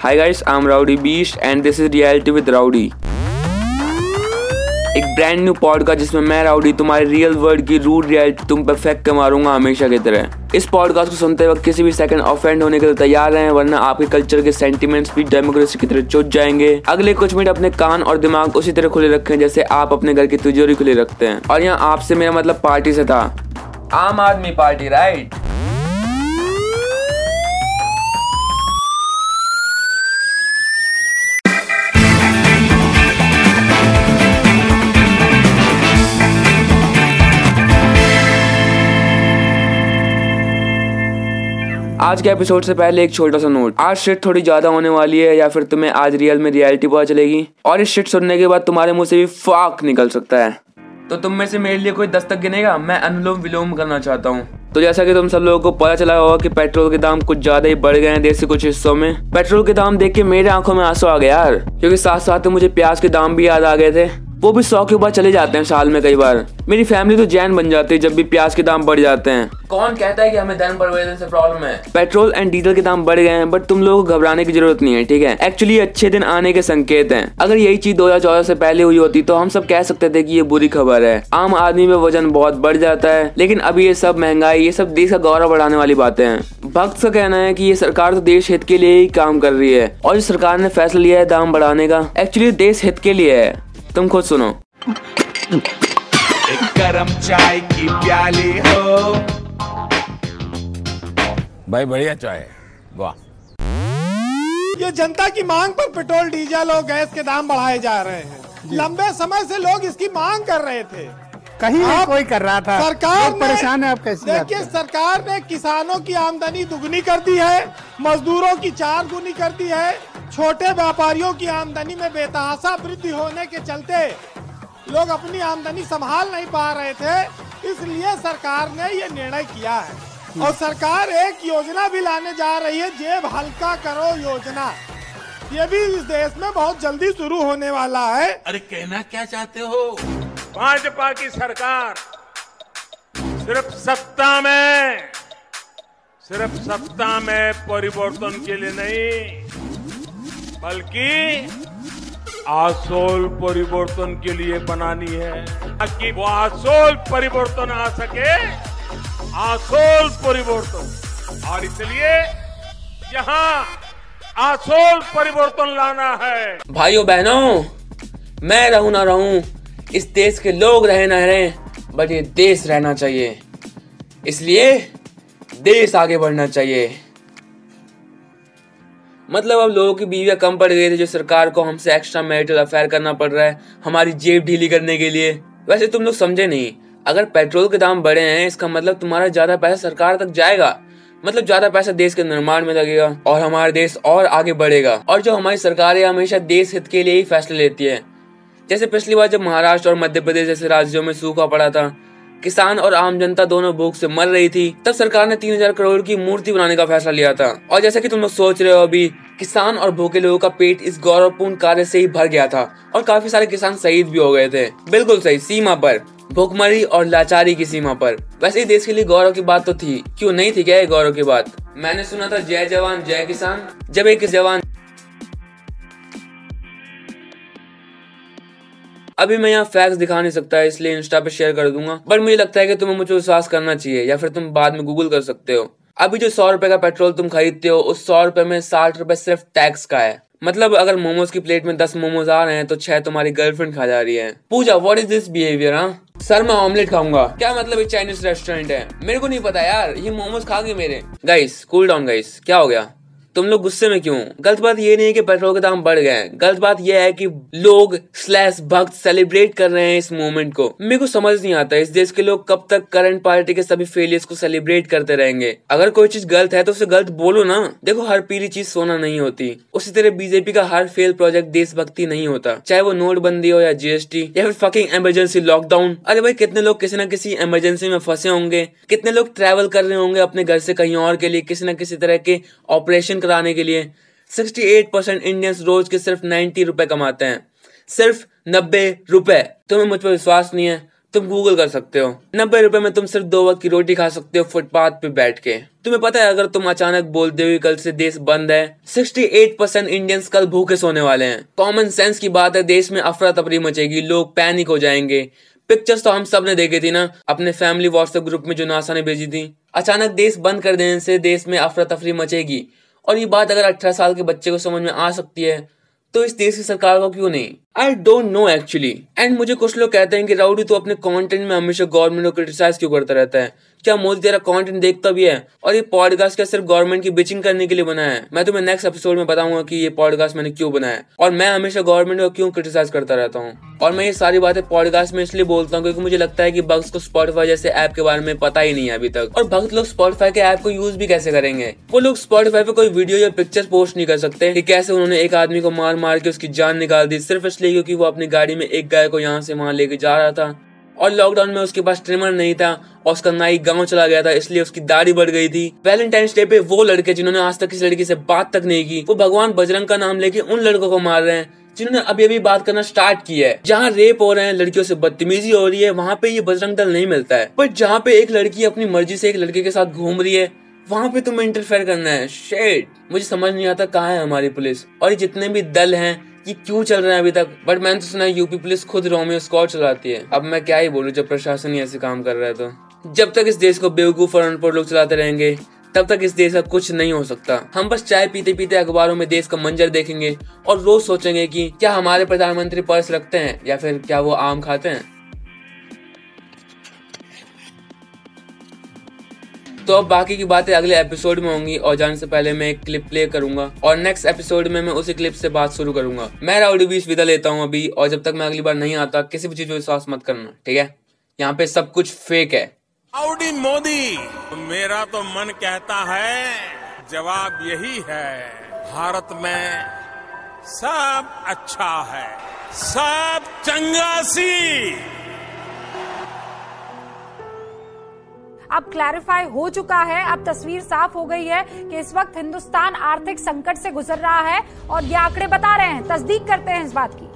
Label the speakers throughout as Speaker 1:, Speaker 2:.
Speaker 1: Hi guys, I'm Rowdy Beast and this is Reality with Rowdy. एक brand new podcast जिसमें मैं Rowdy तुम्हारे real world की rude reality तुम पे फेंक के मारूँगा हमेशा की तरह। इस पॉडकास्ट को सुनते वक्त किसी भी सेकंड ऑफेंड होने के लिए तैयार हैं वरना आपके कल्चर के सेंटिमेंट्स भी डेमोक्रेसी की तरह चुट जाएँगे। अगले कुछ मिनट अपने कान और दिमाग उसी तरह खुले रखें जैसे आप अपने घर की तिजोरी खुले रखते हैं। और यहाँ आपसे मेरा मतलब पार्टी से था। आम आदमी पार्टी राइट आज के एपिसोड से पहले एक छोटा सा नोट आज शिट थोड़ी ज़्यादा होने वाली है या फिर तुम्हें आज रियल में रियलिटी पता चलेगी? और इस शिट सुनने के बाद तुम्हारे मुँह से भी फाक निकल सकता है. तो तुम में से मेरे लिए कोई दस्तक गिनेगा? मैं अनुलोम विलोम करना चाहता हूँ. तो जैसा कि तुम सब लोगों को पता चला होगा कि पेट्रोल के दाम कुछ ज़्यादा ही बढ़ गए हैं देश के कुछ हिस्सों में. पेट्रोल के दाम देख के मेरे आँखों में आँसू आ गया यार, क्योंकि साथ साथ मुझे प्याज के दाम भी याद आ गए थे. वो भी सौ के ऊपर चले जाते हैं साल में कई बार। मेरी फैमिली तो जैन बन जाती है जब भी प्याज के दाम बढ़ जाते हैं। कौन कहता है कि हमें धन परिवर्तन से प्रॉब्लम है? पेट्रोल एंड डीजल के दाम बढ़ गए हैं बट तुम लोगों को घबराने की ज़रूरत नहीं है ठीक है? एक्चुअली अच्छे दिन आने के संकेत हैं। अगर यही चीज़ 2014 से पहले हुई होती तो हम सब कह सकते थे कि ये बुरी खबर है। आम आदमी में वज़न बहुत बढ़ जाता है लेकिन अभी ये सब महँगाई ये सब देश का गौरव बढ़ाने वाली बातें हैं। भक्त का कहना है कि ये सरकार तो देश हित के लिए ही काम कर रही है और जो सरकार ने फैसला लिया है दाम बढ़ाने का एक्चुअली देश हित के लिए है। तुम खुद सुनो।
Speaker 2: एक गरम चाय की प्याली हो।
Speaker 3: भाई बढ़िया चाय है। वाह।
Speaker 4: ये जनता की मांग पर पेट्रोल डीजल और गैस के दाम बढ़ाए जा रहे हैं। लंबे समय से लोग इसकी मांग कर रहे थे।
Speaker 5: कहीं नहीं
Speaker 4: आप-
Speaker 5: कोई कर रहा था।
Speaker 4: सरकार
Speaker 5: परेशान है आप कैसे
Speaker 4: देखिए सरकार ने किसानों की आमदनी दुगनी कर दी है मजदूरों की चार गुनी कर दी है छोटे व्यापारियों की आमदनी में बेतहासा वृद्धि होने के चलते लोग अपनी आमदनी संभाल नहीं पा रहे थे इसलिए सरकार ने ये निर्णय किया है। और सरकार एक योजना भी लाने जा रही है जेब हल्का करो योजना। ये भी इस देश में बहुत जल्दी शुरू होने वाला है।
Speaker 2: अरे कहना क्या चाहते हो?
Speaker 6: भाजपा की सरकार सिर्फ़ सत्ता में सिर्फ़ सत्ता में परिवर्तन के लिए नहीं बल्कि आसोल परिवर्तन के लिए बनानी है, ताकि वो आसोल परिवर्तन आ सके। आसोल परिवर्तन। और इसलिए यहाँ आसोल परिवर्तन लाना है।
Speaker 1: भाइयों, बहनों, मैं रहूँ ना रहूँ, इस देश के लोग रहे ना रहे, बट ये देश रहना चाहिए। इसलिए देश आगे बढ़ना चाहिए। मतलब अब लोगों की बीवियाँ कम पड़ गई थी, जो सरकार को हमसे एक्स्ट्रा मैरिटल अफेयर करना पड़ रहा है, हमारी जेब ढीली करने के लिए। वैसे तुम लोग समझे नहीं। अगर पेट्रोल के दाम बढ़े हैं, इसका मतलब तुम्हारा ज़्यादा पैसा सरकार तक जाएगा। मतलब ज़्यादा पैसा देश के निर्माण में लगेगा, और हमारा देश और आगे बढ़ेगा। और जो हमारी सरकार है, हमेशा देश हित के लिए ही फैसले लेती है। जैसे पिछली बार जब महाराष्ट्र और मध्य प्रदेश जैसे राज्यों में सूखा पड़ा था किसान और आम जनता दोनों भूख से मर रही थी, तब सरकार ने तीन हज़ार करोड़ की मूर्ति बनाने का फैसला लिया था। और जैसा कि तुम लोग सोच रहे हो अभी, किसान और भूखे लोगों का पेट इस गौरवपूर्ण कार्य से ही भर गया था, और काफ़ी सारे किसान शहीद भी हो गए थे। बिल्कुल सही, सीमा पर। भूखमरी और लाचारी की सीमा पर। वैसे ही देश के लिए गौरव की बात तो थी। क्यों नहीं थी क्या गौरव की बात? मैंने सुना था, जय जवान, जय किसान। जब एक जवान अभी मैं यहाँ फैक्स दिखा नहीं सकता, इसलिए इंस्टा पे शेयर कर दूँगा। बट मुझे लगता है कि तुम्हें मुझे विश्वास करना चाहिए, या फिर तुम बाद में गूगल कर सकते हो। अभी जो सौ रुपए का पेट्रोल तुम खरीदते हो, उस सौ रुपए में साठ रुपए सिर्फ़ टैक्स का है। मतलब अगर मोमोज की प्लेट में दस मोमोज आ रहे हैं तो छह तुम्हारी गर्लफ्रेंड खा जा रही है। Puja what is this behavior हाँ? सर, मैं ऑमलेट खाऊँगा। क्या मतलब ये चाइनीज़ रेस्टोरेंट है? मेरे को नहीं पता यार, ये मोमोज खा गए मेरे। गाइस कूल डाउन गाइस क्या हो गया? तुम लोग गुस्से में क्यों? गलत बात ये नहीं है कि पेट्रोल के दाम बढ़ गए गलत बात ये है कि लोग स्लैश भक्त सेलिब्रेट कर रहे हैं इस मोमेंट को। मेरे को समझ नहीं आता इस देश के लोग कब तक करंट पार्टी के सभी फेलियर्स को सेलिब्रेट करते रहेंगे। अगर कोई चीज़ गलत है तो उसे गलत बोलो ना। देखो, हर पीली चीज़ सोना नहीं होती। उसी तरह बीजेपी का हर फेल प्रोजेक्ट देशभक्ति नहीं होता। चाहे वो नोटबंदी हो या जीएसटी या फिर फकिंग इमरजेंसी लॉकडाउन अरे भाई, कितने लोग किसी न किसी इमरजेंसी में फंसे होंगे? कितने लोग ट्रेवल कर रहे होंगे अपने घर से कहीं और के लिए, किसी न किसी तरह के ऑपरेशन कराने के लिए। 68 परसेंट इंडियंस रोज के सिर्फ़ 90 रुपए कमाते हैं। सिर्फ़ 90 रुपए। तुम्हें मुझ पर विश्वास नहीं है? तुम गूगल कर सकते हो। नब्बे रुपए में तुम सिर्फ़ दो वक्त की रोटी खा सकते हो फुटपाथ पे बैठ के। तुम्हें पता है, अगर तुम अचानक बोलते हुए कल से देश बंद है 68 परसेंट इंडियंस कल भूखे सोने वाले हैं। कॉमन सेंस की बात है, देश में अफरा तफरी मचेगी, लोग पैनिक हो जाएँगे। पिक्चर्स तो हम सबने देखी थी ना, अपने फैमिली व्हाट्सएप ग्रुप में जो नासा ने भेजी थी। अचानक देश बंद कर देने से देश में अफरा तफरी मचेगी। और ये बात अगर अठारह साल के बच्चे को समझ में आ सकती है तो इस देश की सरकार को क्यों नहीं? I don't know actually and मुझे कुछ लोग कहते हैं कि राउडी तो अपने कॉन्टेंट में हमेशा गवर्नमेंट को क्रिटिसाइज क्यों करता रहता है? क्या मोदी तेरा कंटेंट देखता भी है? और ये पॉडकास्ट क्या सिर्फ़ गवर्नमेंट की बिचिंग करने के लिए बनाया है? मैं तुम्हें नेक्स्ट एपिसोड में बताऊँगा कि ये पॉडकास्ट मैंने क्यों बनाया और मैं हमेशा गवर्नमेंट को क्यों क्रिटिसाइज करता रहता हूँ? और मैं ये सारी बातें पॉडकास्ट में इसलिए बोलता हूँ क्योंकि मुझे लगता है कि बग्स को स्पॉटिफाई जैसे ऐप के बारे में पता ही नहीं है अभी तक। और भक्त लोग स्पॉटिफाई के ऐप को यूज़ भी कैसे करेंगे? वो लोग स्पॉटिफाई पे कोई वीडियो या पिक्चर पोस्ट नहीं कर सकते कि कैसे उन्होंने एक आदमी को मार मार के उसकी जान निकाल दी सिर्फ़ इसलिए क्योंकि वो अपनी गाड़ी में एक गाय को यहाँ से वहाँ लेके जा रहा था। और लॉकडाउन में उसके पास ट्रिमर नहीं था और उसका नाई गाँव चला गया था, इसलिए उसकी दाढ़ी बढ़ गई थी। वैलेंटाइंस डे पे वो लड़के जिन्होंने आज तक किसी लड़की से बात तक नहीं की, वो भगवान बजरंग का नाम लेके उन लड़कों को मार रहे हैं, जिन्होंने अभी अभी बात करना स्टार्ट किया है। जहाँ रेप हो रहे हैं, लड़कियों से बदतमीजी हो रही है, वहाँ पे ये बजरंग दल नहीं मिलता है। पर जहाँ पे एक लड़की अपनी मर्ज़ी से एक लड़के के साथ घूम रही है, वहाँ पे तुम्हें इंटरफेयर करना है। शेट मुझे समझ नहीं आता कहाँ है हमारी पुलिस। और जितने भी दल हैं ये क्यों चल रहे हैं अभी तक? बट मैंने तो सुना है यूपी पुलिस खुद रोमियो स्कॉट चलाती है। अब मैं क्या ही बोलूँ, जब प्रशासन ही ऐसे काम कर रहा है तो। जब तक इस देश को बेवकूफ़ और अनपढ़ लोग चलाते रहेंगे, तब तक इस देश का कुछ नहीं हो सकता। हम बस चाय पीते पीते अखबारों में देश का मंजर देखेंगे और रोज सोचेंगे कि क्या हमारे प्रधानमंत्री पर्स रखते हैं या फिर क्या वो आम खाते हैं? तो अब बाकी की बातें अगले एपिसोड में होंगी और जाने से पहले मैं एक क्लिप प्ले करूँगा और नेक्स्ट एपिसोड में मैं उसी क्लिप से बात शुरू करूँगा। मैं राउडी बीस विदा लेता हूँ अभी और जब तक मैं अगली बार नहीं आता, किसी भी चीज़ को विश्वास मत करना, ठीक है? यहाँ पे सब कुछ फेक है।
Speaker 2: हाउडी मोदी, मेरा तो मन कहता है, जवाब यही है, भारत में सब अच्छा है, सब चंगासी
Speaker 7: अब क्लैरिफाई हो चुका है अब तस्वीर साफ़ हो गई है कि इस वक्त हिंदुस्तान आर्थिक संकट से गुजर रहा है और ये आंकड़े बता रहे हैं तस्दीक करते हैं इस बात की।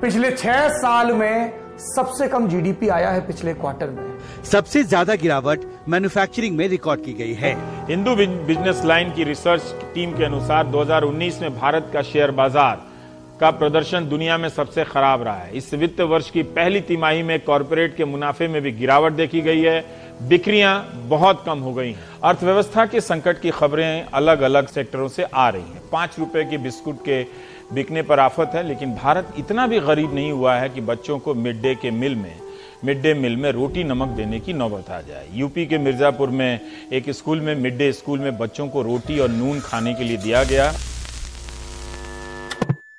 Speaker 5: पिछले छह साल में सबसे कम जीडीपी आया है पिछले क्वार्टर में।
Speaker 8: सबसे ज़्यादा गिरावट मैन्युफैक्चरिंग में रिकॉर्ड की गई है।
Speaker 9: हिंदू बिज़नेस लाइन की रिसर्च टीम के अनुसार 2019 में भारत का शेयर बाज़ार का प्रदर्शन दुनिया में सबसे खराब रहा है। इस वित्त वर्ष की पहली तिमाही में कॉरपोरेट के मुनाफे में भी गिरावट देखी गई है। बिक्रियाँ बहुत कम हो गई हैं। अर्थव्यवस्था के संकट की खबरें अलग अलग सेक्टरों से आ रही हैं। पाँच रुपए के बिस्कुट के बिकने पर आफत है, लेकिन भारत इतना भी गरीब नहीं हुआ है कि बच्चों को मिड डे के मिल में मिड डे मिल में रोटी नमक देने की नौबत आ जाए। यूपी के मिर्जापुर में एक स्कूल में मिड डे स्कूल में बच्चों को रोटी और नून खाने के लिए दिया गया।